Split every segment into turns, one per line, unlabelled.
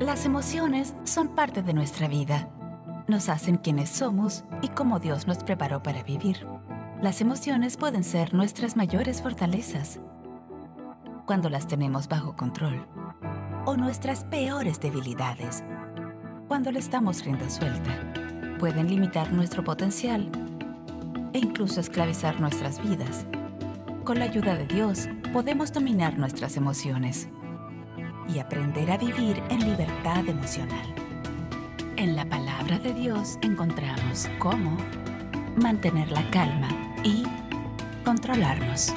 Las emociones son parte de nuestra vida. Nos hacen quienes somos y cómo Dios nos preparó para vivir. Las emociones pueden ser nuestras mayores fortalezas cuando las tenemos bajo control o nuestras peores debilidades cuando le estamos rienda suelta. Pueden limitar nuestro potencial e incluso esclavizar nuestras vidas. Con la ayuda de Dios podemos dominar nuestras emociones y aprender a vivir en libertad emocional. En la palabra de Dios encontramos cómo mantener la calma y controlarnos.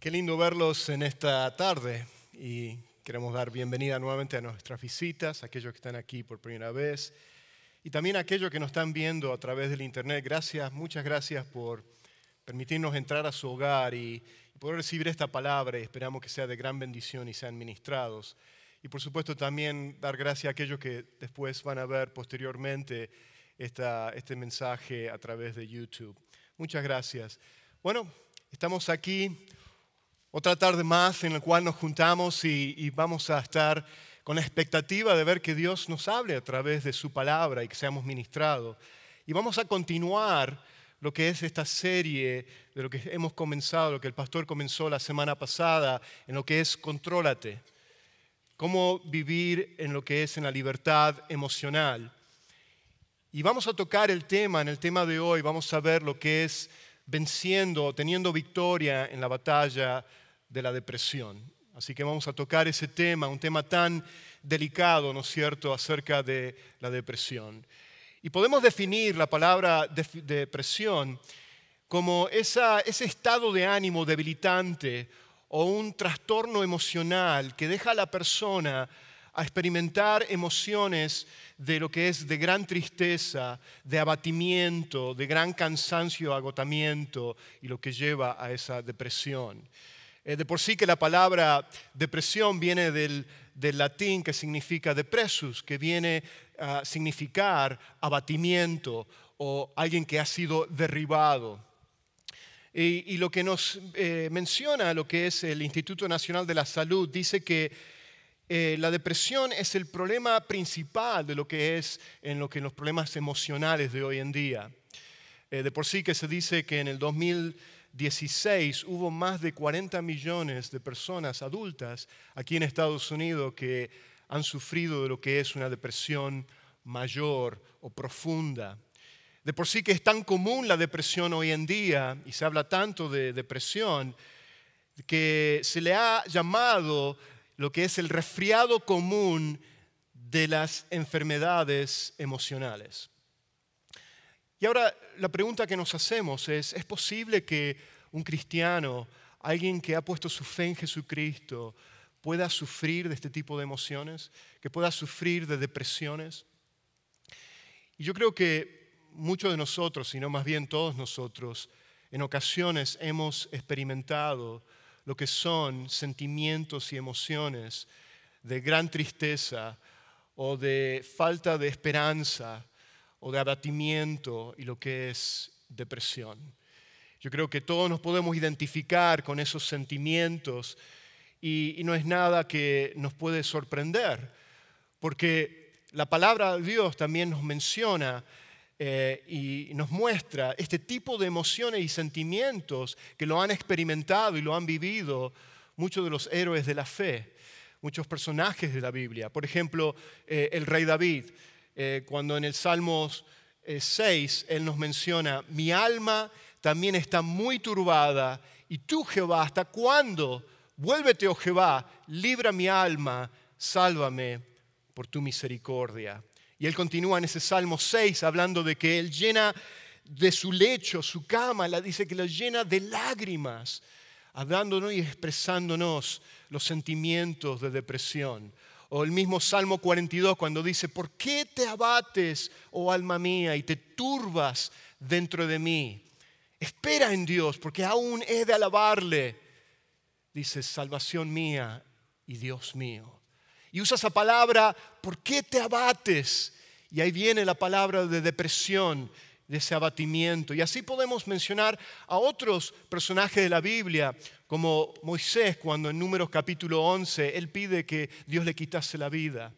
Qué lindo verlos en esta tarde y Queremos dar bienvenida nuevamente a nuestras visitas, a aquellos que están aquí por primera vez y también a aquellos que nos están viendo a través del Internet. Gracias, muchas gracias por permitirnos entrar a su hogar y, poder recibir esta palabra y esperamos que sea de gran bendición y sean ministrados. Y por supuesto también dar gracias a aquellos que después van a ver posteriormente esta, este mensaje a través de YouTube. Muchas gracias. Bueno, estamos aquí otra tarde más en la cual nos juntamos y, vamos a estar con la expectativa de ver que Dios nos hable a través de su palabra y que seamos ministrados. Y vamos a continuar lo que es esta serie de lo que hemos comenzado, lo que el pastor comenzó la semana pasada, en lo que es contrólate. Cómo vivir en lo que es en la libertad emocional. Y vamos a tocar el tema, en el tema de hoy, vamos a ver lo que es venciendo, teniendo victoria en la batalla de la depresión. Así que vamos a tocar ese tema, un tema tan delicado, ¿no es cierto?, acerca de la depresión. Y podemos definir la palabra depresión como ese estado de ánimo debilitante o un trastorno emocional que deja a la persona a experimentar emociones de lo que es de gran tristeza, de abatimiento, de gran cansancio, agotamiento y lo que lleva a esa depresión. Eh, de por sí que la palabra depresión viene del, latín que significa depresus, que viene a significar abatimiento o alguien que ha sido derribado. Y, lo que nos eh, menciona lo que es el Instituto Nacional de la Salud dice que eh, la depresión es el problema principal de lo que es en lo que los problemas emocionales de hoy en día. de por sí que se dice que en el 2000 16 hubo más de 40 millones de personas adultas aquí en Estados Unidos que han sufrido de lo que es una depresión mayor o profunda. De por sí que es tan común la depresión hoy en día y se habla tanto de depresión que se le ha llamado lo que es el resfriado común de las enfermedades emocionales. Y ahora la pregunta que nos hacemos es, ¿es posible que un cristiano, alguien que ha puesto su fe en Jesucristo, pueda sufrir de este tipo de emociones, que pueda sufrir de depresiones? Y yo creo que muchos de nosotros, sino más bien todos nosotros, en ocasiones hemos experimentado lo que son sentimientos y emociones de gran tristeza o de falta de esperanza o de abatimiento y lo que es depresión. Yo creo que todos nos podemos identificar con esos sentimientos y, no es nada que nos puede sorprender, porque la palabra de Dios también nos menciona eh, y nos muestra este tipo de emociones y sentimientos que lo han experimentado y lo han vivido muchos de los héroes de la fe, muchos personajes de la Biblia. Por ejemplo, eh, el rey David. Eh, cuando en el Salmos 6 eh, Él nos menciona, mi alma también está muy turbada, y tú Jehová, ¿hasta cuándo? Vuélvete, oh Jehová, libra mi alma, sálvame por tu misericordia. Y Él continúa en ese Salmo 6 hablando de que Él llena de su lecho, su cama, la dice que la llena de lágrimas, hablándonos y expresándonos los sentimientos de depresión. O el mismo Salmo 42 cuando dice, ¿por qué te abates, oh alma mía, y te turbas dentro de mí? Espera en Dios, porque aún he de alabarle. Dice, salvación mía y Dios mío. Y usa esa palabra, ¿por qué te abates? Y ahí viene la palabra de depresión, de ese abatimiento. Y así podemos mencionar a otros personajes de la Biblia, como Moisés, cuando en Números capítulo 11, él pide que Dios le quitase la vida.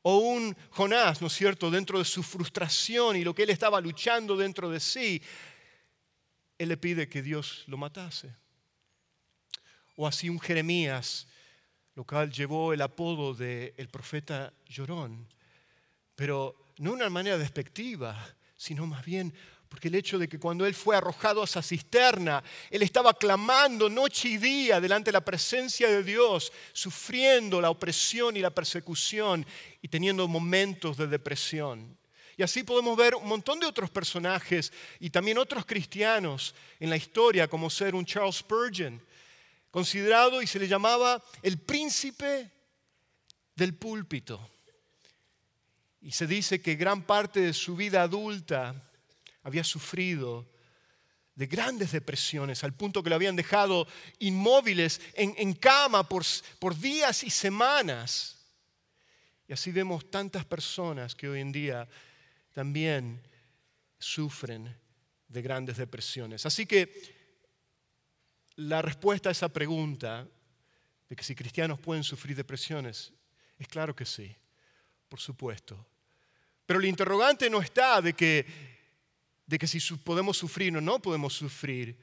O un Jonás, ¿no es cierto?, dentro de su frustración y lo que él estaba luchando dentro de sí, él le pide que Dios lo matase. O así un Jeremías, lo cual llevó el apodo de el profeta llorón, pero no una manera despectiva, sino más bien porque el hecho de que cuando él fue arrojado a esa cisterna, él estaba clamando noche y día delante de la presencia de Dios, sufriendo la opresión y la persecución y teniendo momentos de depresión. Y así podemos ver un montón de otros personajes y también otros cristianos en la historia, como ser un Charles Spurgeon, considerado y se le llamaba el príncipe del púlpito. Y se dice que gran parte de su vida adulta había sufrido de grandes depresiones, al punto que lo habían dejado inmóviles en, cama por, por días y semanas. Y así vemos tantas personas que hoy en día también sufren de grandes depresiones. Así que la respuesta a esa pregunta de que si cristianos pueden sufrir depresiones es claro que sí, por supuesto. Pero el interrogante no está de que, de que si podemos sufrir o no podemos sufrir,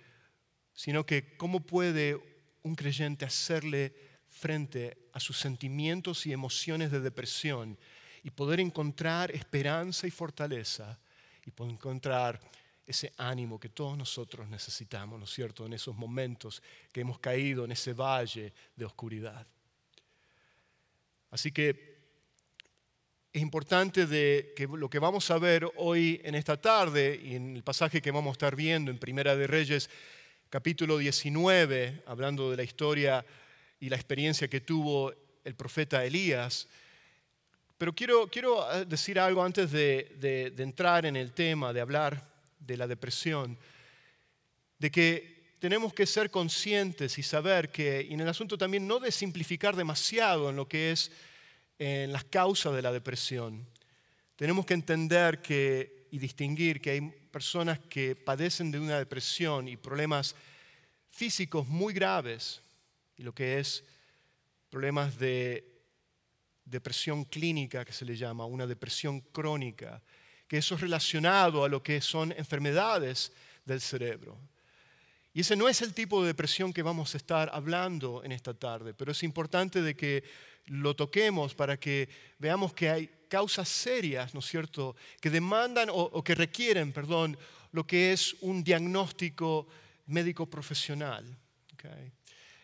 sino que cómo puede un creyente hacerle frente a sus sentimientos y emociones de depresión y poder encontrar esperanza y fortaleza y poder encontrar ese ánimo que todos nosotros necesitamos, ¿no es cierto?, en esos momentos que hemos caído en ese valle de oscuridad. Así que es importante de que lo que vamos a ver hoy en esta tarde y en el pasaje que vamos a estar viendo en Primera de Reyes, capítulo 19, hablando de la historia y la experiencia que tuvo el profeta Elías. Pero quiero, quiero eh, decir algo antes de, de entrar en el tema, de hablar de la depresión, de que tenemos que ser conscientes y saber que, y en el asunto también no de simplificar demasiado en lo que es en las causas de la depresión, tenemos que entender que, y distinguir que hay personas que padecen de una depresión y problemas físicos muy graves, y lo que es problemas de depresión clínica, que se le llama, una depresión crónica, que eso es relacionado a lo que son enfermedades del cerebro. Y ese no es el tipo de depresión que vamos a estar hablando en esta tarde, pero es importante de que lo toquemos para que veamos que hay causas serias, ¿no es cierto?, que demandan o, que requieren, perdón, lo que es un diagnóstico médico profesional.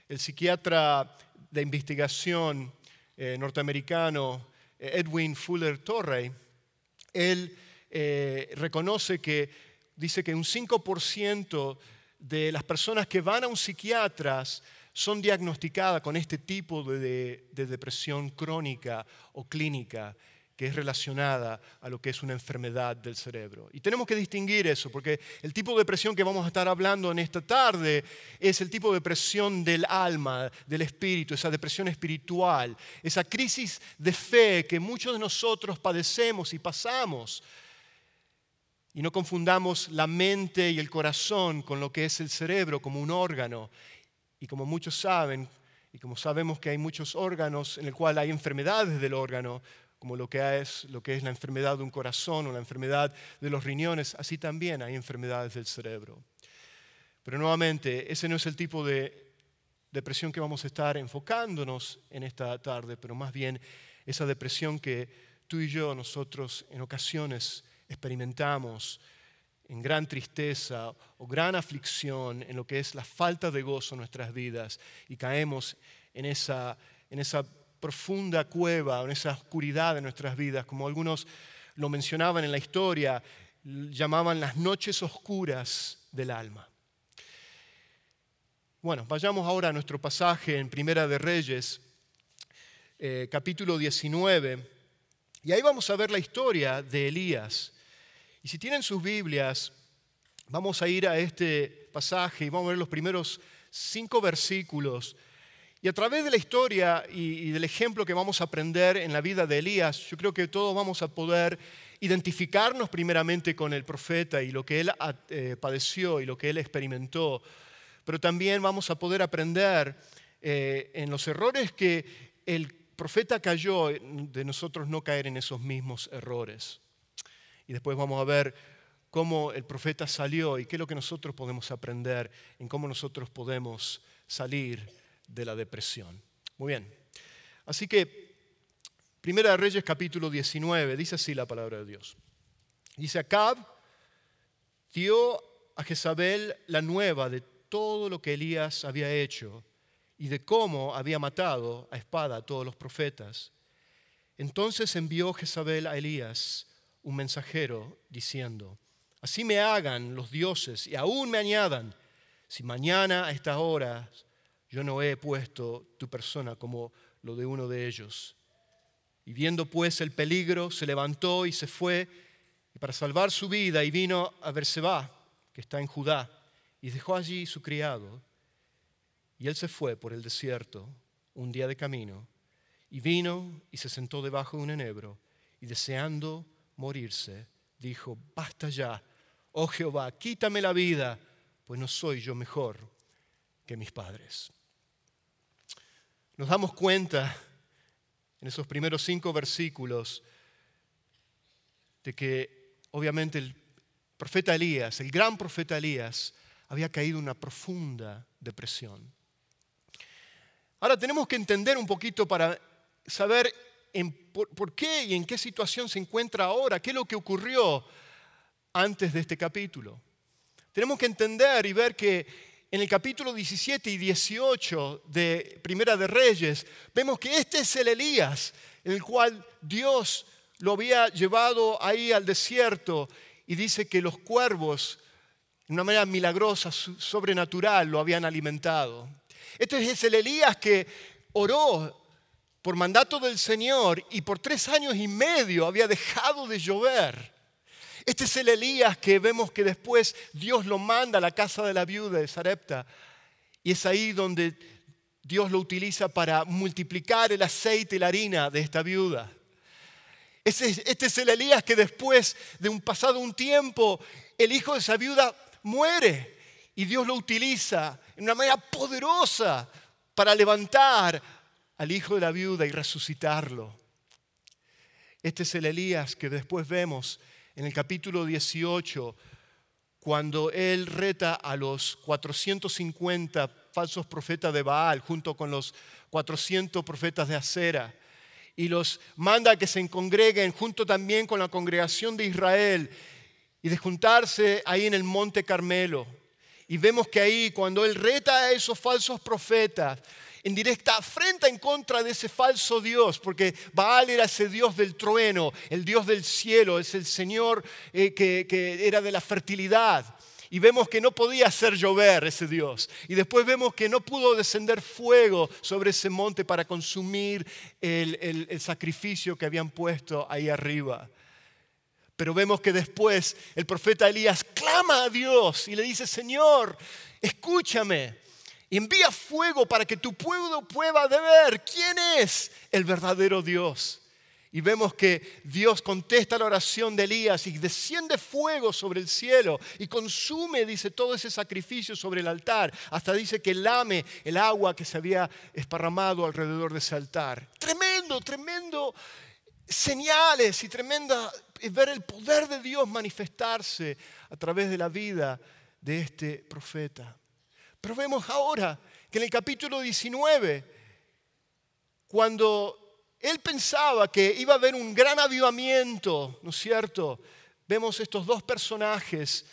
El psiquiatra de investigación eh, norteamericano eh, Edwin Fuller Torrey, él eh, reconoce que dice que un 5% de las personas que van a un psiquiatra son diagnosticadas con este tipo de, depresión crónica o clínica que es relacionada a lo que es una enfermedad del cerebro. Y tenemos que distinguir eso, porque el tipo de depresión que vamos a estar hablando en esta tarde es el tipo de depresión del alma, del espíritu, esa depresión espiritual, esa crisis de fe que muchos de nosotros padecemos y pasamos y no confundamos la mente y el corazón con lo que es el cerebro como un órgano. Y como muchos saben, y como sabemos que hay muchos órganos en el cual hay enfermedades del órgano, como lo que es, lo que es la enfermedad de un corazón o la enfermedad de los riñones, así también hay enfermedades del cerebro. Pero nuevamente, ese no es el tipo de depresión que vamos a estar enfocándonos en esta tarde, pero más bien esa depresión que tú y yo, nosotros en ocasiones experimentamos en gran tristeza o gran aflicción en lo que es la falta de gozo en nuestras vidas y caemos en esa, en esa profunda cueva, en esa oscuridad de nuestras vidas, como algunos lo mencionaban en la historia, llamaban las noches oscuras del alma. Bueno, vayamos ahora a nuestro pasaje en Primera de Reyes, eh, capítulo 19, y ahí vamos a ver la historia de Elías. Y si tienen sus Biblias, vamos a ir a este pasaje y vamos a ver los primeros cinco versículos. Y a través de la historia y, del ejemplo que vamos a aprender en la vida de Elías, yo creo que todos vamos a poder identificarnos primeramente con el profeta y lo que él eh, padeció y lo que él experimentó, pero también vamos a poder aprender eh, en los errores que el profeta cayó, de nosotros no caer en esos mismos errores. Y después vamos a ver cómo el profeta salió y qué es lo que nosotros podemos aprender en cómo nosotros podemos salir de la depresión. Muy bien. Así que, Primera de Reyes capítulo 19, dice así la palabra de Dios. Dice, Acab dio a Jezabel la nueva de todo lo que Elías había hecho y de cómo había matado a espada a todos los profetas. Entonces envió Jezabel a Elías un mensajero diciendo, así me hagan los dioses y aún me añadan, si mañana a estas horas yo no he puesto tu persona como lo de uno de ellos. Y viendo pues el peligro, se levantó y se fue y para salvar su vida y vino a Berseba, que está en Judá, y dejó allí su criado. Y él se fue por el desierto un día de camino y vino y se sentó debajo de un enebro y deseando morirse, dijo, basta ya, oh Jehová, quítame la vida, pues no soy yo mejor que mis padres. Nos damos cuenta en esos primeros cinco versículos de que obviamente el profeta Elías, el gran profeta Elías, había caído en una profunda depresión. Ahora tenemos que entender un poquito para saber por, qué y en qué situación se encuentra ahora, qué es lo que ocurrió antes de este capítulo. Tenemos que entender y ver que en el capítulo 17 y 18 de Primera de Reyes, vemos que este es el Elías, el cual Dios lo había llevado ahí al desierto y dice que los cuervos, de una manera milagrosa, sobrenatural, lo habían alimentado. Este es el Elías que oró por mandato del Señor y por tres años y medio había dejado de llover. Este es el Elías que vemos que después Dios lo manda a la casa de la viuda de Sarepta. Y es ahí donde Dios lo utiliza para multiplicar el aceite y la harina de esta viuda. Este es el Elías que después de un pasado un tiempo, el hijo de esa viuda muere y Dios lo utiliza en una manera poderosa para levantar al hijo de la viuda y resucitarlo. Este es el Elías que después vemos en el capítulo 18, cuando él reta a los 450 falsos profetas de Baal junto con los 400 profetas de Acera y los manda que se congreguen junto también con la congregación de Israel y de juntarse ahí en el monte Carmelo. Y vemos que ahí cuando él reta a esos falsos profetas, en directa afrenta en contra de ese falso Dios, porque Baal era ese Dios del trueno, el Dios del cielo, es el Señor eh, que, era de la fertilidad. Y vemos que no podía hacer llover ese Dios. Y después vemos que no pudo descender fuego sobre ese monte para consumir el, sacrificio que habían puesto ahí arriba. Pero vemos que después el profeta Elías clama a Dios y le dice, Señor, escúchame envía fuego para que tu pueblo pueda ver quién es el verdadero Dios. Y vemos que Dios contesta la oración de Elías y desciende fuego sobre el cielo y consume, dice, todo ese sacrificio sobre el altar. Hasta dice que lame el agua que se había esparramado alrededor de ese altar. Tremendo, tremendo señales y tremenda ver el poder de Dios manifestarse a través de la vida de este profeta. Pero vemos ahora que en el capítulo 19, cuando él pensaba que iba a haber un gran avivamiento, ¿no es cierto? Vemos estos dos personajes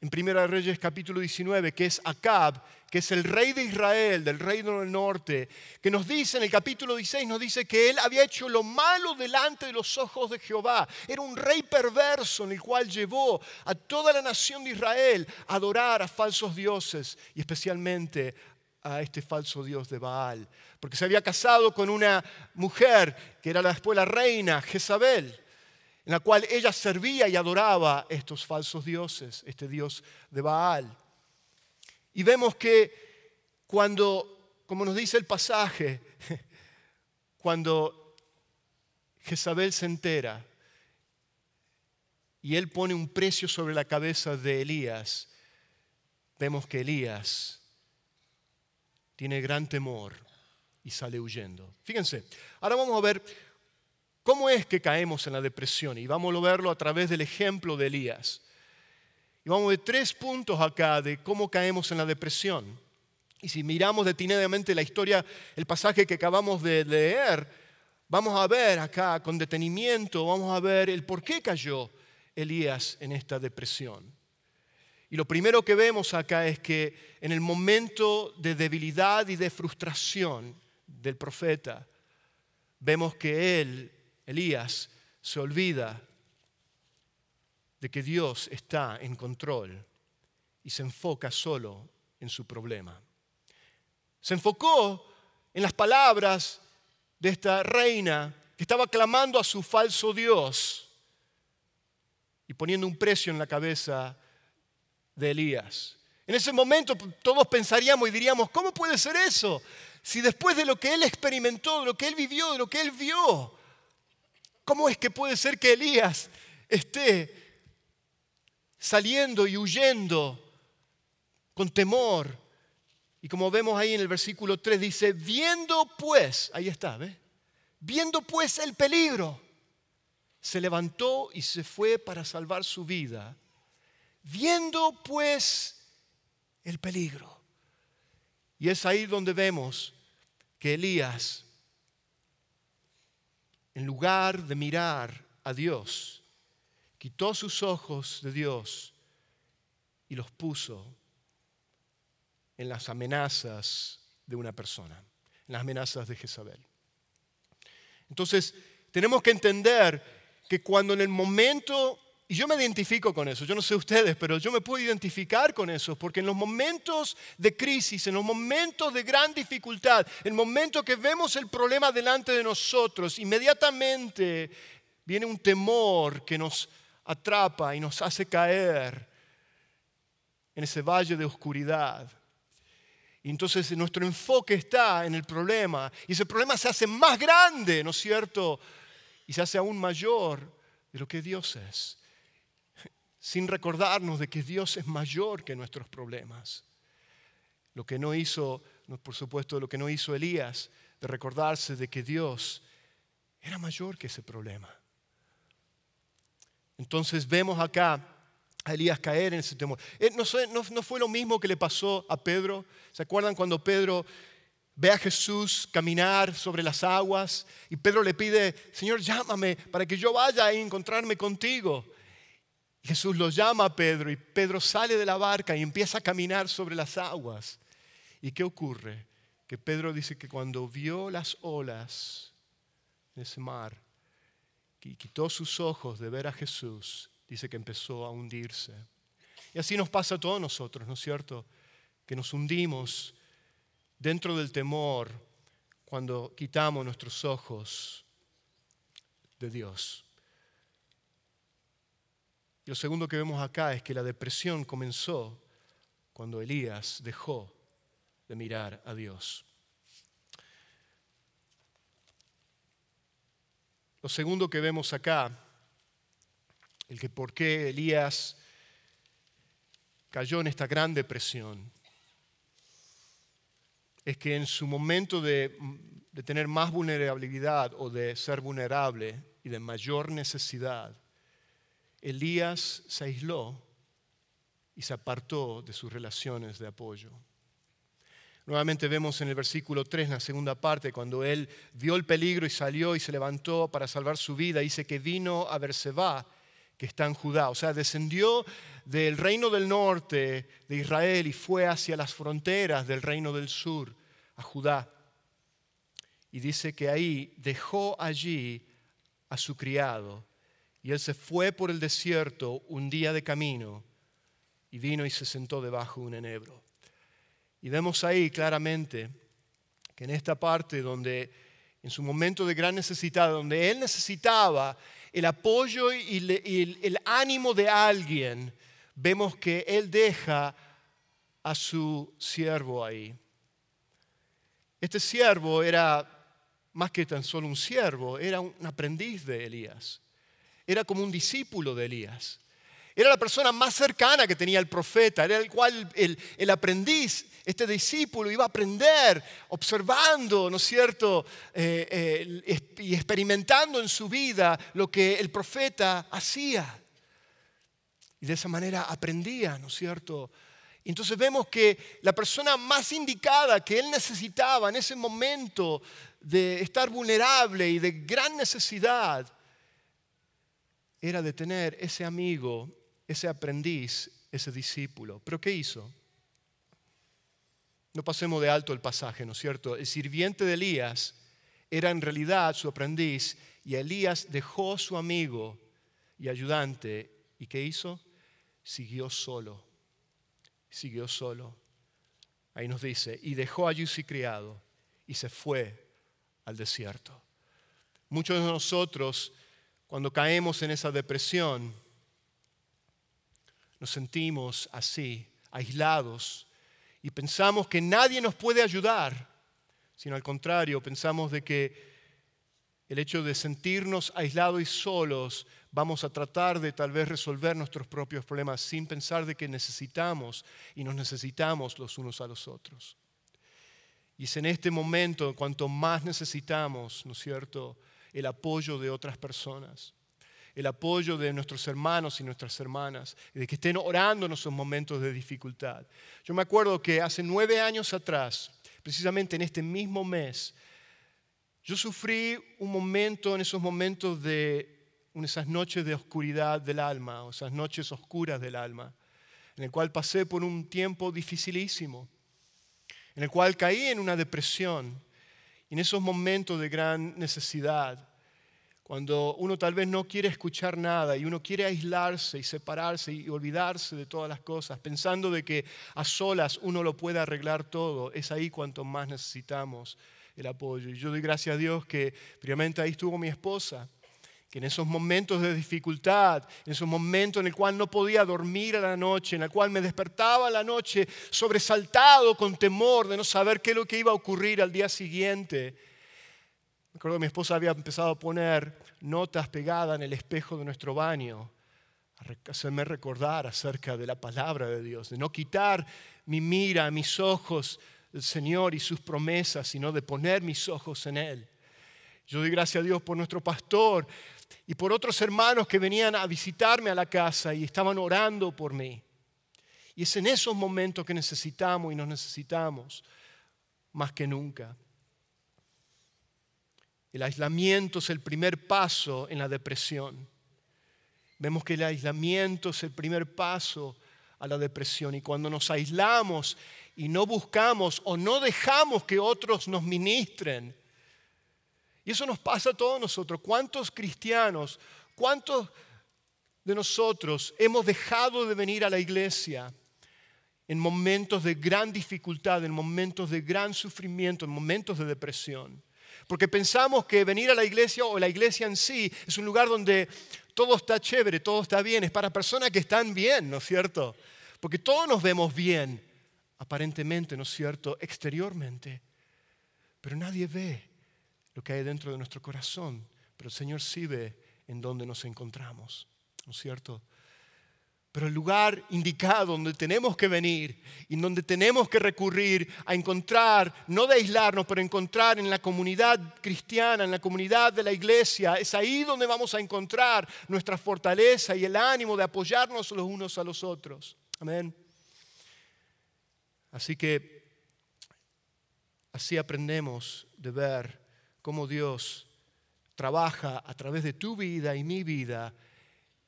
en Primera Reyes capítulo 19, que es Acab, que es el rey de Israel, del reino del norte, que nos dice en el capítulo 16, nos dice que él había hecho lo malo delante de los ojos de Jehová. Era un rey perverso en el cual llevó a toda la nación de Israel a adorar a falsos dioses y especialmente a este falso dios de Baal, porque se había casado con una mujer que era después la reina, Jezabel en la cual ella servía y adoraba estos falsos dioses, este dios de Baal. Y vemos que cuando como nos dice el pasaje, cuando Jezabel se entera y él pone un precio sobre la cabeza de Elías, vemos que Elías tiene gran temor y sale huyendo. Fíjense, ahora vamos a ver cómo es que caemos en la depresión y vamos a verlo a través del ejemplo de Elías. Y vamos a ver tres puntos acá de cómo caemos en la depresión. Y si miramos detenidamente la historia, el pasaje que acabamos de leer, vamos a ver acá con detenimiento, vamos a ver el por qué cayó Elías en esta depresión. Y lo primero que vemos acá es que en el momento de debilidad y de frustración del profeta, vemos que él, Elías, se olvida de que Dios está en control y se enfoca solo en su problema. Se enfocó en las palabras de esta reina que estaba clamando a su falso Dios y poniendo un precio en la cabeza de Elías. En ese momento todos pensaríamos y diríamos, ¿cómo puede ser eso? Si después de lo que él experimentó, de lo que él vivió, de lo que él vio, ¿cómo es que puede ser que Elías esté saliendo y huyendo con temor? Y como vemos ahí en el versículo 3 dice, viendo pues, ahí está, ¿ves? Viendo pues el peligro, se levantó y se fue para salvar su vida Viendo pues el peligro. Y es ahí donde vemos que Elías, en lugar de mirar a Dios, quitó sus ojos de Dios y los puso en las amenazas de una persona, en las amenazas de Jezabel. Entonces, tenemos que entender que cuando en el momento y yo me identifico con eso, yo no sé ustedes, pero yo me puedo identificar con eso, porque en los momentos de crisis, en los momentos de gran dificultad, en el momento que vemos el problema delante de nosotros, inmediatamente viene un temor que nos atrapa y nos hace caer en ese valle de oscuridad. Y entonces nuestro enfoque está en el problema, y ese problema se hace más grande, ¿no es cierto? Y se hace aún mayor de lo que Dios es sin recordarnos de que Dios es mayor que nuestros problemas. Lo que no hizo, por supuesto, lo que no hizo Elías, de recordarse de que Dios era mayor que ese problema. Entonces vemos acá a Elías caer en ese temor. Eh, no, no, fue lo mismo que le pasó a Pedro. ¿Se acuerdan cuando Pedro ve a Jesús caminar sobre las aguas y Pedro le pide, Señor, llámame para que yo vaya a encontrarme contigo? Jesús lo llama a Pedro y Pedro sale de la barca y empieza a caminar sobre las aguas. ¿Y qué ocurre? Que Pedro dice que cuando vio las olas en ese mar y quitó sus ojos de ver a Jesús, dice que empezó a hundirse. Y así nos pasa a todos nosotros, ¿no es cierto? Que nos hundimos dentro del temor cuando quitamos nuestros ojos de Dios. Lo segundo que vemos acá es que la depresión comenzó cuando Elías dejó de mirar a Dios. Lo segundo que vemos acá, el que por qué Elías cayó en esta gran depresión, es que en su momento de, de tener más vulnerabilidad o de ser vulnerable y de mayor necesidad, Elías se aisló y se apartó de sus relaciones de apoyo. Nuevamente vemos en el versículo 3, en la segunda parte, cuando él vio el peligro y salió y se levantó para salvar su vida, dice que vino a Berseba, que está en Judá. O sea, descendió del reino del norte de Israel y fue hacia las fronteras del reino del sur, a Judá. Y dice que ahí dejó allí a su criado y él se fue por el desierto un día de camino y vino y se sentó debajo de un enebro. Y vemos ahí claramente que en esta parte donde en su momento de gran necesidad, donde él necesitaba el apoyo y el, ánimo de alguien, vemos que él deja a su siervo ahí. Este siervo era más que tan solo un siervo, era un aprendiz de Elías. Era como un discípulo de Elías. Era la persona más cercana que tenía el profeta, era el cual el, aprendiz, este discípulo iba a aprender observando, ¿no es cierto? Eh, eh, y experimentando en su vida lo que el profeta hacía. Y de esa manera aprendía, ¿no es cierto? Entonces vemos que la persona más indicada que él necesitaba en ese momento de estar vulnerable y de gran necesidad era de tener ese amigo, ese aprendiz, ese discípulo. Pero ¿qué hizo? No pasemos de alto el pasaje, ¿no es cierto? El sirviente de Elías era en realidad su aprendiz y Elías dejó su amigo y ayudante. ¿Y qué hizo? Siguió solo siguió solo. Ahí nos dice, y dejó allí su criado y se fue al desierto. Muchos de nosotros, cuando caemos en esa depresión, nos sentimos así, aislados, y pensamos que nadie nos puede ayudar, sino al contrario, pensamos de que el hecho de sentirnos aislados y solos, vamos a tratar de tal vez resolver nuestros propios problemas sin pensar de que necesitamos y nos necesitamos los unos a los otros. Y es en este momento, cuanto más necesitamos, ¿no es cierto?, el apoyo de otras personas, el apoyo de nuestros hermanos y nuestras hermanas, de que estén orando en esos momentos de dificultad. Yo me acuerdo que hace nueve años atrás, precisamente en este mismo mes, yo sufrí un momento, en esos momentos de, en esas noches de oscuridad del alma, o esas noches oscuras del alma, en el cual pasé por un tiempo dificilísimo, en el cual caí en una depresión, en esos momentos de gran necesidad, cuando uno tal vez no quiere escuchar nada y uno quiere aislarse y separarse y olvidarse de todas las cosas, pensando de que a solas uno lo puede arreglar todo, es ahí cuanto más necesitamos el apoyo. Y yo doy gracias a Dios que primeramente ahí estuvo mi esposa, que en esos momentos de dificultad, en esos momentos en el cual no podía dormir a la noche, en el cual me despertaba a la noche sobresaltado con temor de no saber qué es lo que iba a ocurrir al día siguiente. Me acuerdo que mi esposa había empezado a poner notas pegadas en el espejo de nuestro baño, a hacerme recordar acerca de la palabra de Dios, de no quitar mi mira, mis ojos el Señor y sus promesas, sino de poner mis ojos en Él. Yo doy gracias a Dios por nuestro pastor y por otros hermanos que venían a visitarme a la casa y estaban orando por mí. Y es en esos momentos que necesitamos y nos necesitamos más que nunca. El aislamiento es el primer paso en la depresión. Vemos que el aislamiento es el primer paso a la depresión y cuando nos aislamos y no buscamos o no dejamos que otros nos ministren. Y eso nos pasa a todos nosotros. ¿Cuántos cristianos, cuántos de nosotros hemos dejado de venir a la iglesia en momentos de gran dificultad, en momentos de gran sufrimiento, en momentos de depresión? Porque pensamos que venir a la iglesia o la iglesia en sí es un lugar donde todo está chévere, todo está bien, es para personas que están bien, ¿no es cierto? Porque todos nos vemos bien aparentemente, ¿no es cierto?, exteriormente, pero nadie ve lo que hay dentro de nuestro corazón, pero el Señor sí ve en dónde nos encontramos, ¿no es cierto? Pero el lugar indicado donde tenemos que venir y donde tenemos que recurrir a encontrar, no de aislarnos, pero encontrar en la comunidad cristiana, en la comunidad de la iglesia, es ahí donde vamos a encontrar nuestra fortaleza y el ánimo de apoyarnos los unos a los otros. Amén. Así que así aprendemos de ver cómo Dios trabaja a través de tu vida y mi vida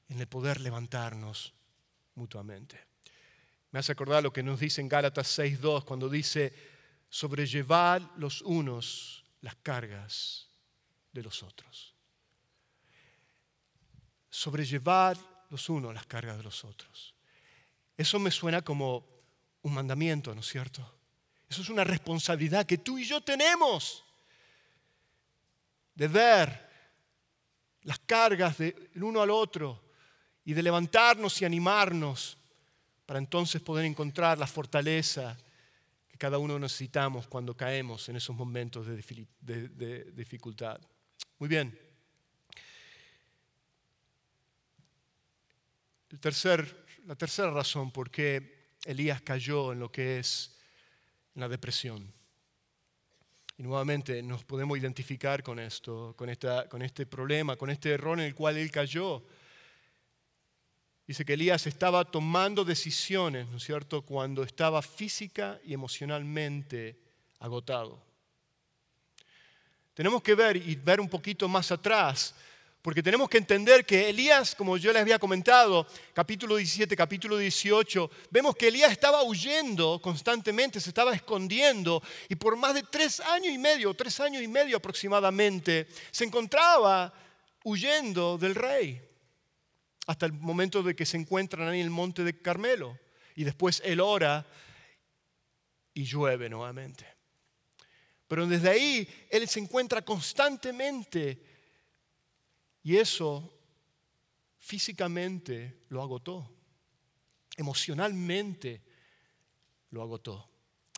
en el poder levantarnos mutuamente. Me hace acordar lo que nos dice en Gálatas 6.2 cuando dice, sobrellevad los unos las cargas de los otros. Sobrellevad los unos las cargas de los otros. Eso me suena como un mandamiento, ¿no es cierto? Eso es una responsabilidad que tú y yo tenemos de ver las cargas del uno al otro y de levantarnos y animarnos para entonces poder encontrar la fortaleza que cada uno necesitamos cuando caemos en esos momentos de, dificultad. Muy bien. la tercera razón por qué Elías cayó en lo que es la depresión. Y nuevamente nos podemos identificar con esto, con, esta, con este problema, con este error en el cual él cayó. Dice que Elías estaba tomando decisiones, ¿no es cierto?, cuando estaba física y emocionalmente agotado. Tenemos que ver y ver un poquito más atrás porque tenemos que entender que Elías, como yo les había comentado, capítulo 17, capítulo 18, vemos que Elías estaba huyendo constantemente, se estaba escondiendo y por más de tres años y medio, tres años y medio aproximadamente, se encontraba huyendo del rey hasta el momento de que se encuentran en el monte de Carmelo y después él ora y llueve nuevamente. Pero desde ahí él se encuentra constantemente y eso físicamente lo agotó, emocionalmente lo agotó.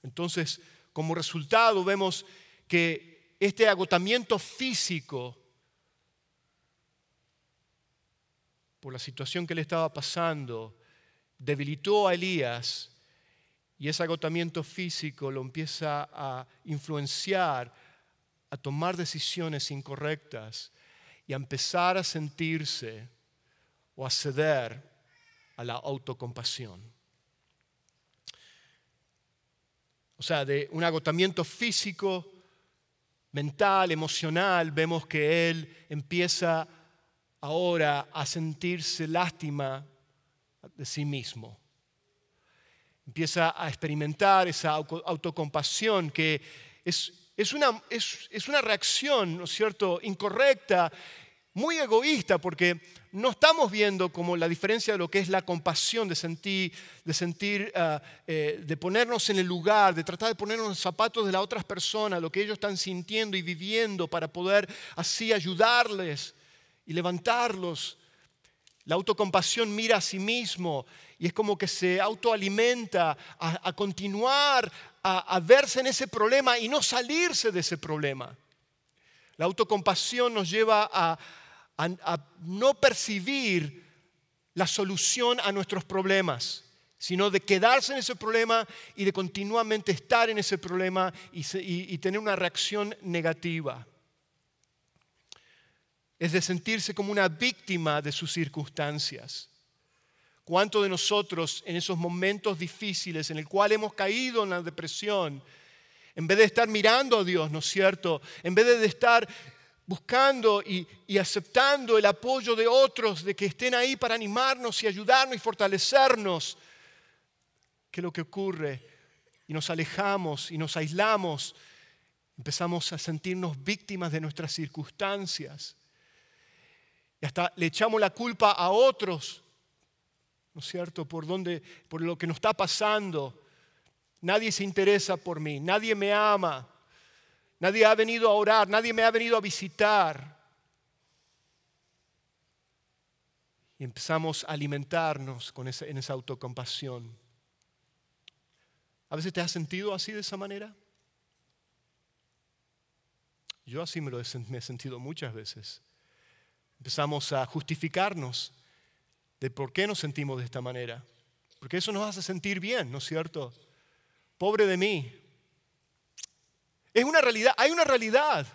Entonces, como resultado vemos que este agotamiento físico por la situación que le estaba pasando debilitó a Elías y ese agotamiento físico lo empieza a influenciar a tomar decisiones incorrectas y a empezar a sentirse o a ceder a la autocompasión. O sea, de un agotamiento físico, mental, emocional, vemos que él empieza ahora a sentirse lástima de sí mismo. Empieza a experimentar esa autocompasión que es, es, una, es, es una reacción, ¿no es cierto?, incorrecta muy egoísta porque no estamos viendo como la diferencia de lo que es la compasión, de sentir, de, sentir, ah, eh, de ponernos en el lugar, de tratar de ponernos en los zapatos de las otras personas, lo que ellos están sintiendo y viviendo para poder así ayudarles y levantarlos. La autocompasión mira a sí mismo y es como que se autoalimenta a, continuar a, a verse en ese problema y no salirse de ese problema. La autocompasión nos lleva a, a, no percibir la solución a nuestros problemas, sino de quedarse en ese problema y de continuamente estar en ese problema y, tener una reacción negativa. Es de sentirse como una víctima de sus circunstancias. ¿Cuántos de nosotros en esos momentos difíciles en el cual hemos caído en la depresión, en vez de estar mirando a Dios, ¿no es cierto? En vez de estar buscando y, aceptando el apoyo de otros, de que estén ahí para animarnos y ayudarnos y fortalecernos. ¿Qué es lo que ocurre? Y nos alejamos y nos aislamos, empezamos a sentirnos víctimas de nuestras circunstancias. Y hasta le echamos la culpa a otros, ¿no es cierto? Por, donde, por lo que nos está pasando. Nadie se interesa por mí, nadie me ama, Nadie ha venido a orar, nadie me ha venido a visitar. Y empezamos a alimentarnos con esa, en esa autocompasión. ¿A veces te has sentido así de esa manera? Yo así me lo he sentido muchas veces. Empezamos a justificarnos de por qué nos sentimos de esta manera. Porque eso nos hace sentir bien, ¿no es cierto? Pobre de mí, es una realidad, hay una realidad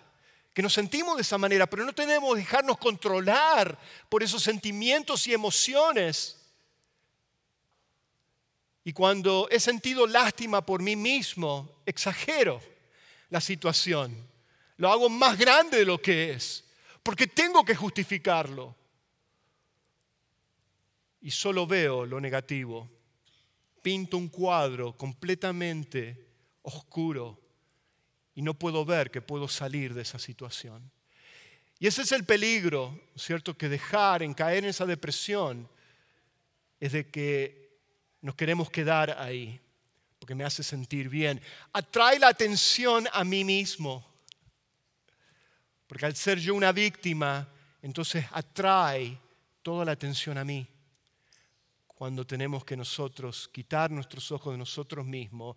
que nos sentimos de esa manera, pero no tenemos que dejarnos controlar por esos sentimientos y emociones. Y cuando he sentido lástima por mí mismo, exagero la situación. Lo hago más grande de lo que es, porque tengo que justificarlo. Y solo veo lo negativo. Pinto un cuadro completamente oscuro y no puedo ver que puedo salir de esa situación. Y ese es el peligro, ¿cierto? Que dejar en caer en esa depresión es de que nos queremos quedar ahí, porque me hace sentir bien. Atrae la atención a mí mismo, porque al ser yo una víctima, entonces atrae toda la atención a mí. Cuando tenemos que nosotros quitar nuestros ojos de nosotros mismos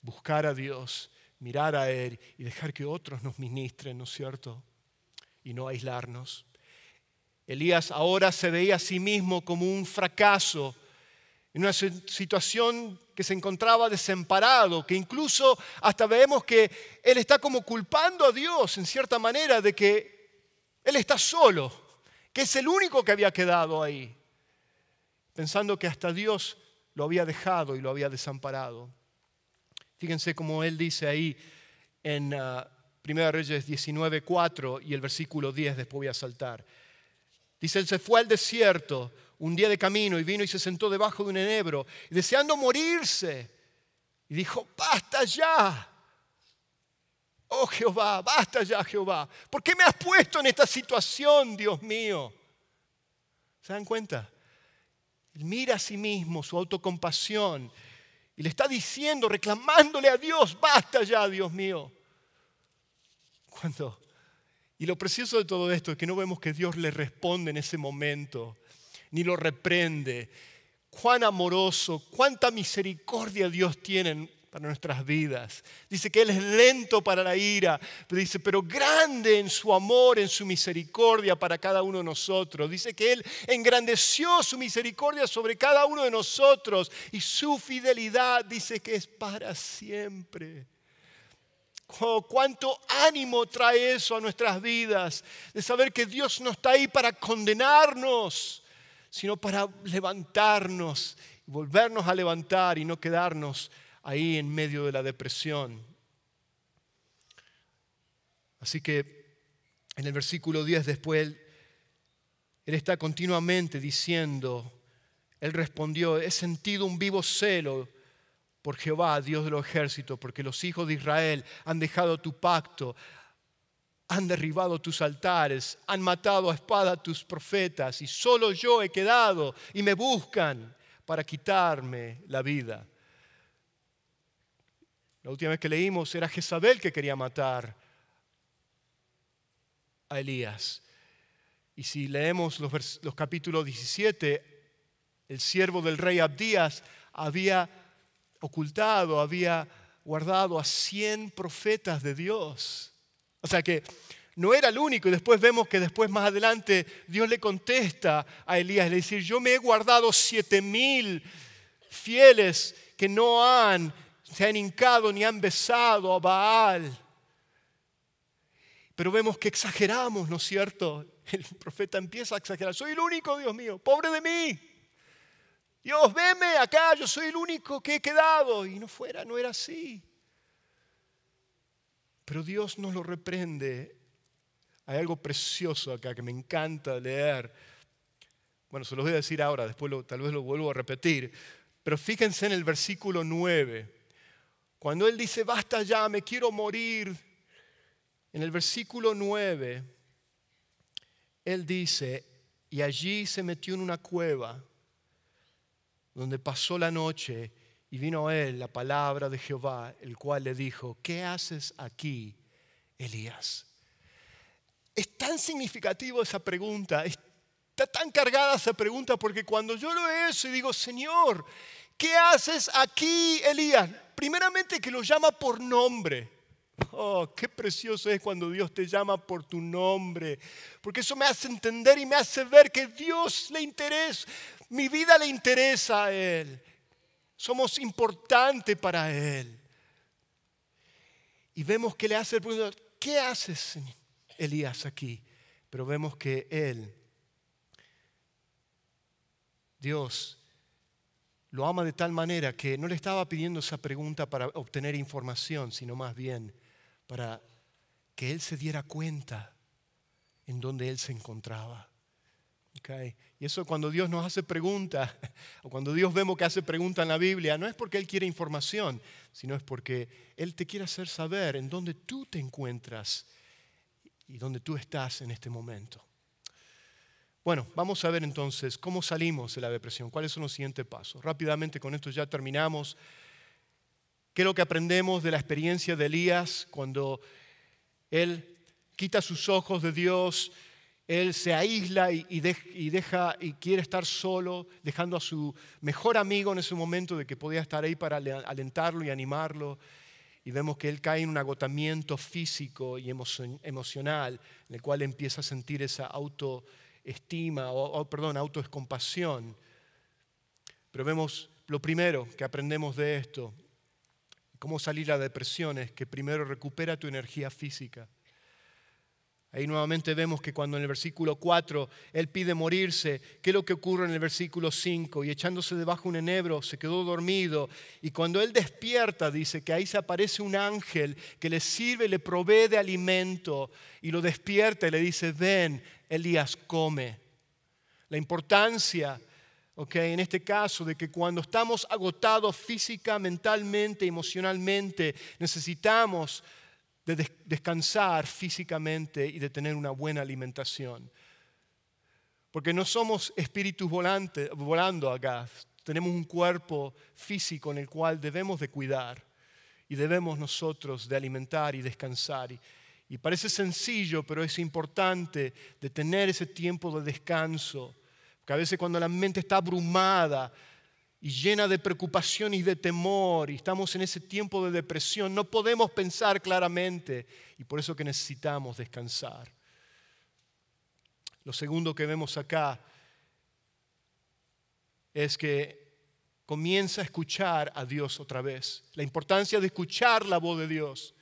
buscar a Dios, mirar a Él y dejar que otros nos ministren, ¿no es cierto? Y no aislarnos. Elías ahora se veía a sí mismo como un fracaso, en una situación que se encontraba desamparado, que incluso hasta vemos que él está como culpando a Dios en cierta manera de que él está solo, que es el único que había quedado ahí, pensando que hasta Dios lo había dejado y lo había desamparado. Fíjense como él dice ahí en 1 ah, Reyes 19:4 y el versículo 10, después voy a saltar. Dice, él se fue al desierto un día de camino y vino y se sentó debajo de un enebro, deseando morirse. Y dijo, basta ya. Oh Jehová, basta ya Jehová. ¿Por qué me has puesto en esta situación, Dios mío? ¿Se dan cuenta? Él mira a sí mismo, su autocompasión, y le está diciendo, reclamándole a Dios, basta ya, Dios mío. Cuando y lo precioso de todo esto es que no vemos que Dios le responde en ese momento, ni lo reprende. Cuán amoroso, cuánta misericordia Dios tiene para nuestras vidas. Dice que Él es lento para la ira, pero dice, pero grande en su amor, en su misericordia para cada uno de nosotros. Dice que Él engrandeció su misericordia sobre cada uno de nosotros y su fidelidad dice que es para siempre. Oh, cuánto ánimo trae eso a nuestras vidas, de saber que Dios no está ahí para condenarnos, sino para levantarnos, volvernos a levantar y no quedarnos ahí en medio de la depresión. Así que en el versículo 10 después, Él está continuamente diciendo, Él respondió, he sentido un vivo celo por Jehová, Dios de los ejércitos, porque los hijos de Israel han dejado tu pacto, han derribado tus altares, han matado a espada tus profetas, y solo yo he quedado y me buscan para quitarme la vida. La última vez que leímos era Jezabel que quería matar a Elías. Y si leemos los, los capítulos 17, el siervo del rey Abdías había ocultado, había guardado a 100 profetas de Dios. O sea que no era el único. Y después vemos que después más adelante Dios le contesta a Elías, le dice, yo me he guardado siete mil fieles que no han, se han hincado ni han besado a Baal. Pero vemos que exageramos, ¿no es cierto? El profeta empieza a exagerar. Soy el único, Dios mío, pobre de mí. Dios, veme acá, yo soy el único que he quedado. Y no fuera, no era así. Pero Dios nos lo reprende. Hay algo precioso acá que me encanta leer. Bueno, se los voy a decir ahora, después tal vez lo vuelvo a repetir. Pero fíjense en el versículo 9. Cuando Él dice, basta ya, me quiero morir. En el versículo 9, Él dice, y allí se metió en una cueva donde pasó la noche y vino a él la palabra de Jehová, el cual le dijo, ¿qué haces aquí, Elías? Es tan significativo esa pregunta, está tan cargada esa pregunta, porque cuando yo lo eso y digo, Señor, ¿qué haces aquí, Elías? Primeramente que lo llama por nombre. Oh, qué precioso es cuando Dios te llama por tu nombre, porque eso me hace entender y me hace ver que Dios le interesa, mi vida le interesa a Él. Somos importantes para Él. Y vemos que le hace el pregunta, ¿qué haces, Elías, aquí? Pero vemos que Él, Dios, lo ama de tal manera que no le estaba pidiendo esa pregunta para obtener información, sino más bien para que Él se diera cuenta en donde Él se encontraba. Y eso cuando Dios nos hace preguntas, o cuando Dios vemos que hace preguntas en la Biblia, no es porque Él quiere información, sino es porque Él te quiere hacer saber en dónde tú te encuentras y dónde tú estás en este momento. Bueno, vamos a ver entonces cómo salimos de la depresión, cuáles son los siguientes pasos. Rápidamente con esto ya terminamos. ¿Qué es lo que aprendemos de la experiencia de Elías cuando él quita sus ojos de Dios él se aísla y, deja y quiere estar solo, dejando a su mejor amigo en ese momento de que podía estar ahí para alentarlo y animarlo. Y vemos que él cae en un agotamiento físico y emocional, en el cual empieza a sentir esa autoestima, o, perdón, autoescompasión. Pero vemos lo primero que aprendemos de esto, cómo salir a la depresión, es que primero recupera tu energía física. Ahí nuevamente vemos que cuando en el versículo 4 él pide morirse, ¿qué es lo que ocurre en el versículo 5? Y echándose debajo un enebro, se quedó dormido. Y cuando él despierta, dice que ahí se aparece un ángel que le sirve, le provee de alimento y lo despierta y le dice, ven, Elías, come. La importancia, en este caso, de que cuando estamos agotados física, mentalmente, emocionalmente, necesitamos de descansar físicamente y de tener una buena alimentación. Porque no somos espíritus volando acá, tenemos un cuerpo físico en el cual debemos de cuidar y debemos nosotros de alimentar y descansar. Y, y parece sencillo, pero es importante de tener ese tiempo de descanso. Porque a veces cuando la mente está abrumada, y llena de preocupación y de temor y estamos en ese tiempo de depresión, no podemos pensar claramente y por eso que necesitamos descansar. Lo segundo que vemos acá es que comienza a escuchar a Dios otra vez. La importancia de escuchar la voz de Dios.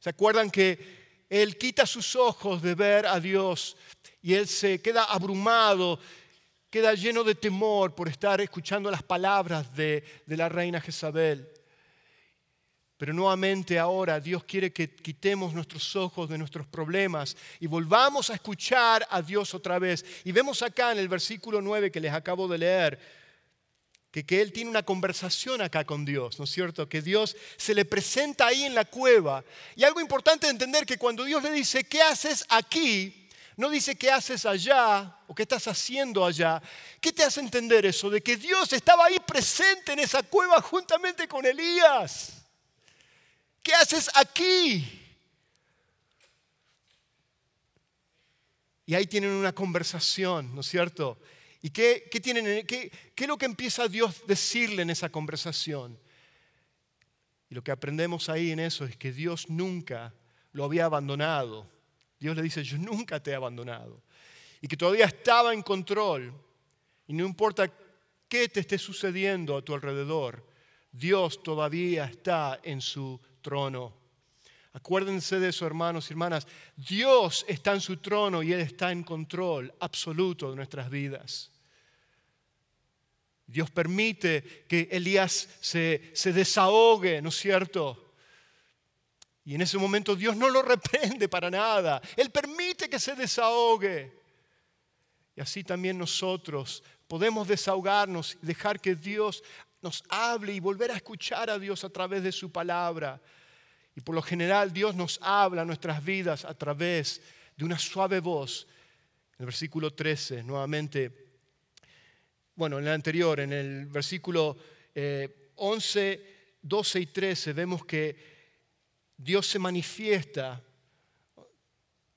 ¿Se acuerdan que Él quita sus ojos de ver a Dios y Él se queda abrumado queda lleno de temor por estar escuchando las palabras de, la reina Jezabel. Pero nuevamente ahora Dios quiere que quitemos nuestros ojos de nuestros problemas y volvamos a escuchar a Dios otra vez. Y vemos acá en el versículo 9 que les acabo de leer, que, que, Él tiene una conversación acá con Dios, ¿no es cierto? Que Dios se le presenta ahí en la cueva. Y algo importante de entender que cuando Dios le dice, ¿qué haces aquí? No dice qué haces allá o qué estás haciendo allá. ¿Qué te hace entender eso? De que Dios estaba ahí presente en esa cueva juntamente con Elías. ¿Qué haces aquí? Y ahí tienen una conversación, ¿no es cierto? ¿Y qué, tienen, qué, qué es lo que empieza Dios a decirle en esa conversación? Y lo que aprendemos ahí en eso es que Dios nunca lo había abandonado Dios le dice, yo nunca te he abandonado. Y que todavía estaba en control. Y no importa qué te esté sucediendo a tu alrededor, Dios todavía está en su trono. Acuérdense de eso, hermanos y hermanas. Dios está en su trono y Él está en control absoluto de nuestras vidas. Dios permite que Elías se, se desahogue, ¿no es cierto? Y en ese momento Dios no lo reprende para nada. Él permite que se desahogue. Y así también nosotros podemos desahogarnos y dejar que Dios nos hable y volver a escuchar a Dios a través de su palabra. Y por lo general Dios nos habla nuestras vidas a través de una suave voz. En el versículo 13, nuevamente, bueno, en el anterior, en el versículo 11, eh, 12 y 13, vemos que Dios se manifiesta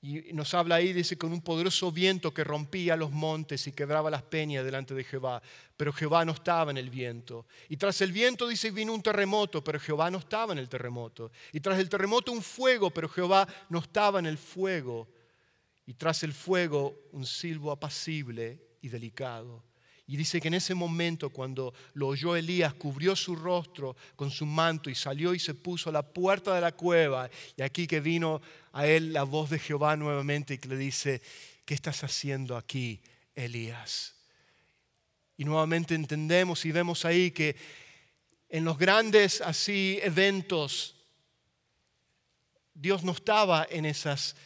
y nos habla ahí, dice, con un poderoso viento que rompía los montes y quebraba las peñas delante de Jehová. Pero Jehová no estaba en el viento. Y tras el viento, dice, vino un terremoto, pero Jehová no estaba en el terremoto. Y tras el terremoto un fuego, pero Jehová no estaba en el fuego. Y tras el fuego un silbo apacible y delicado. Y dice que en ese momento, cuando lo oyó Elías, cubrió su rostro con su manto y salió y se puso a la puerta de la cueva. Y aquí que vino a él la voz de Jehová nuevamente y que le dice, ¿qué estás haciendo aquí, Elías? Y nuevamente entendemos y vemos ahí que en los grandes así eventos, Dios no estaba en esas,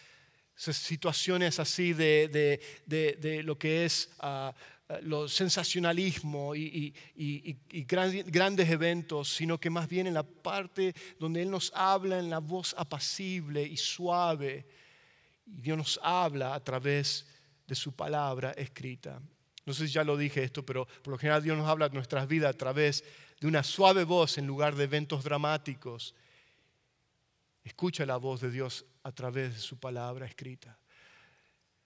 situaciones así de, lo que es... Ah, los sensacionalismo y, grandes eventos, sino que más bien en la parte donde Él nos habla en la voz apacible y suave. Y Dios nos habla a través de su palabra escrita. No sé si ya lo dije esto, pero por lo general Dios nos habla de nuestras vidas a través de una suave voz en lugar de eventos dramáticos. Escucha la voz de Dios a través de su palabra escrita.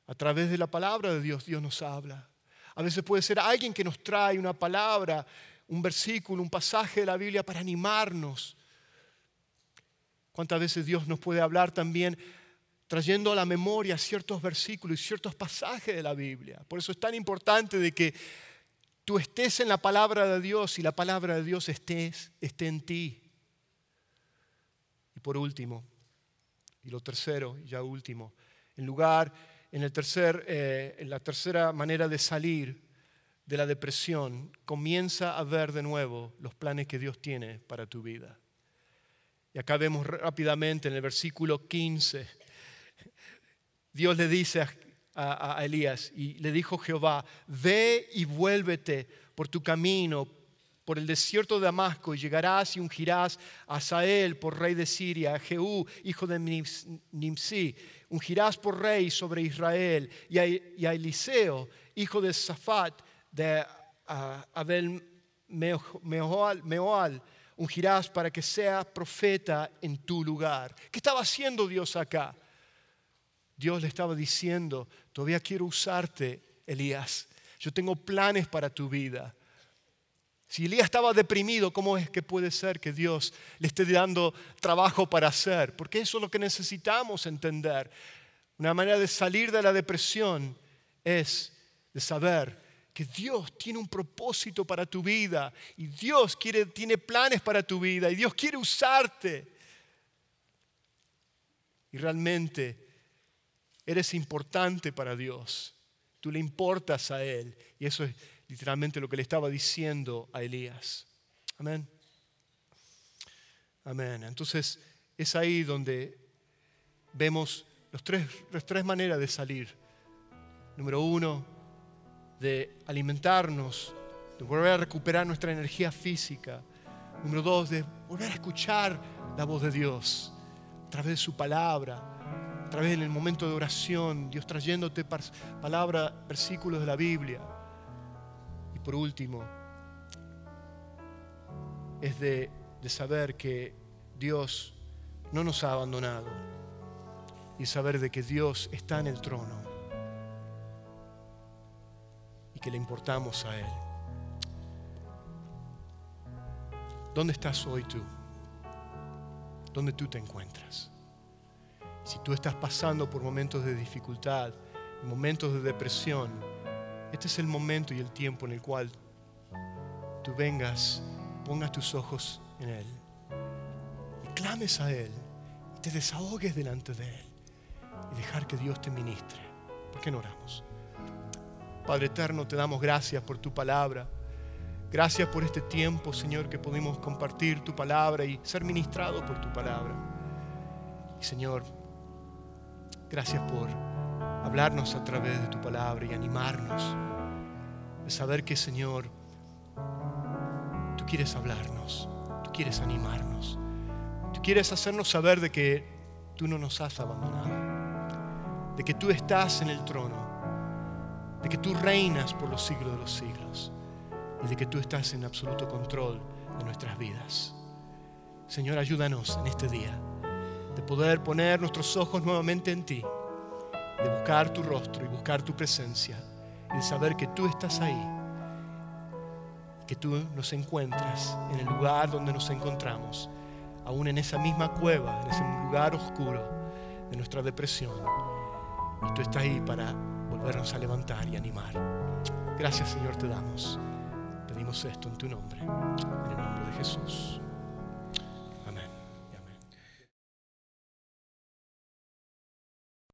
A través de la palabra de Dios, Dios nos habla. A veces puede ser alguien que nos trae una palabra, un versículo, un pasaje de la Biblia para animarnos. ¿Cuántas veces Dios nos puede hablar también trayendo a la memoria ciertos versículos y ciertos pasajes de la Biblia? Por eso es tan importante de que tú estés en la palabra de Dios y la palabra de Dios estés, esté en ti. Y por último, y lo tercero, y ya último, en lugar, en, tercer, eh, la tercera manera de salir de la depresión, comienza a ver de nuevo los planes que Dios tiene para tu vida. Y acá vemos rápidamente en el versículo 15, Dios le dice a, a, Elías y le dijo Jehová, ve y vuélvete por tu camino, por el desierto de Damasco, y llegarás y ungirás a Sael por rey de Siria, a Jehú, hijo de Nimsi, ungirás por rey sobre Israel, y a, Eliseo, hijo de Safat, de Abel Meoal, ungirás para que sea profeta en tu lugar. ¿Qué estaba haciendo Dios acá? Dios le estaba diciendo, todavía quiero usarte, Elías. Yo tengo planes para tu vida. Si Elías estaba deprimido, ¿cómo es que puede ser que Dios le esté dando trabajo para hacer? Porque eso es lo que necesitamos entender. Una manera de salir de la depresión es de saber que Dios tiene un propósito para tu vida y Dios quiere, tiene planes para tu vida y Dios quiere usarte. Y realmente eres importante para Dios. Tú le importas a Él y eso es literalmente lo que le estaba diciendo a Elías. Amén. Amén. Entonces es ahí donde vemos tres, las tres maneras de salir. Número uno, de alimentarnos, de volver a recuperar nuestra energía física. Número dos, de volver a escuchar la voz de Dios a través de su palabra, a través del momento de oración, Dios trayéndote palabra, versículos de la Biblia por último, es de, saber que Dios no nos ha abandonado y saber de que Dios está en el trono y que le importamos a Él. ¿Dónde estás hoy tú? ¿Dónde tú te encuentras? Si tú estás pasando por momentos de dificultad, momentos de depresión, este es el momento y el tiempo en el cual tú vengas, pongas tus ojos en Él y clames a Él y te desahogues delante de Él y dejar que Dios te ministre. ¿Por qué no oramos? Padre eterno, te damos gracias por tu palabra. Gracias por este tiempo, Señor, que pudimos compartir tu palabra y ser ministrado por tu palabra. Y Señor, gracias por hablarnos a través de tu palabra y animarnos. De saber que, Señor, tú quieres hablarnos, tú quieres animarnos, tú quieres hacernos saber de que tú no nos has abandonado, de que tú estás en el trono, de que tú reinas por los siglos de los siglos y de que tú estás en absoluto control de nuestras vidas. Señor, ayúdanos en este día de poder poner nuestros ojos nuevamente en ti de buscar tu rostro y buscar tu presencia y de saber que tú estás ahí, que tú nos encuentras en el lugar donde nos encontramos, aún en esa misma cueva, en ese lugar oscuro de nuestra depresión. Y tú estás ahí para volvernos a levantar y animar. Gracias Señor te damos. Pedimos esto en tu nombre, en el nombre de Jesús.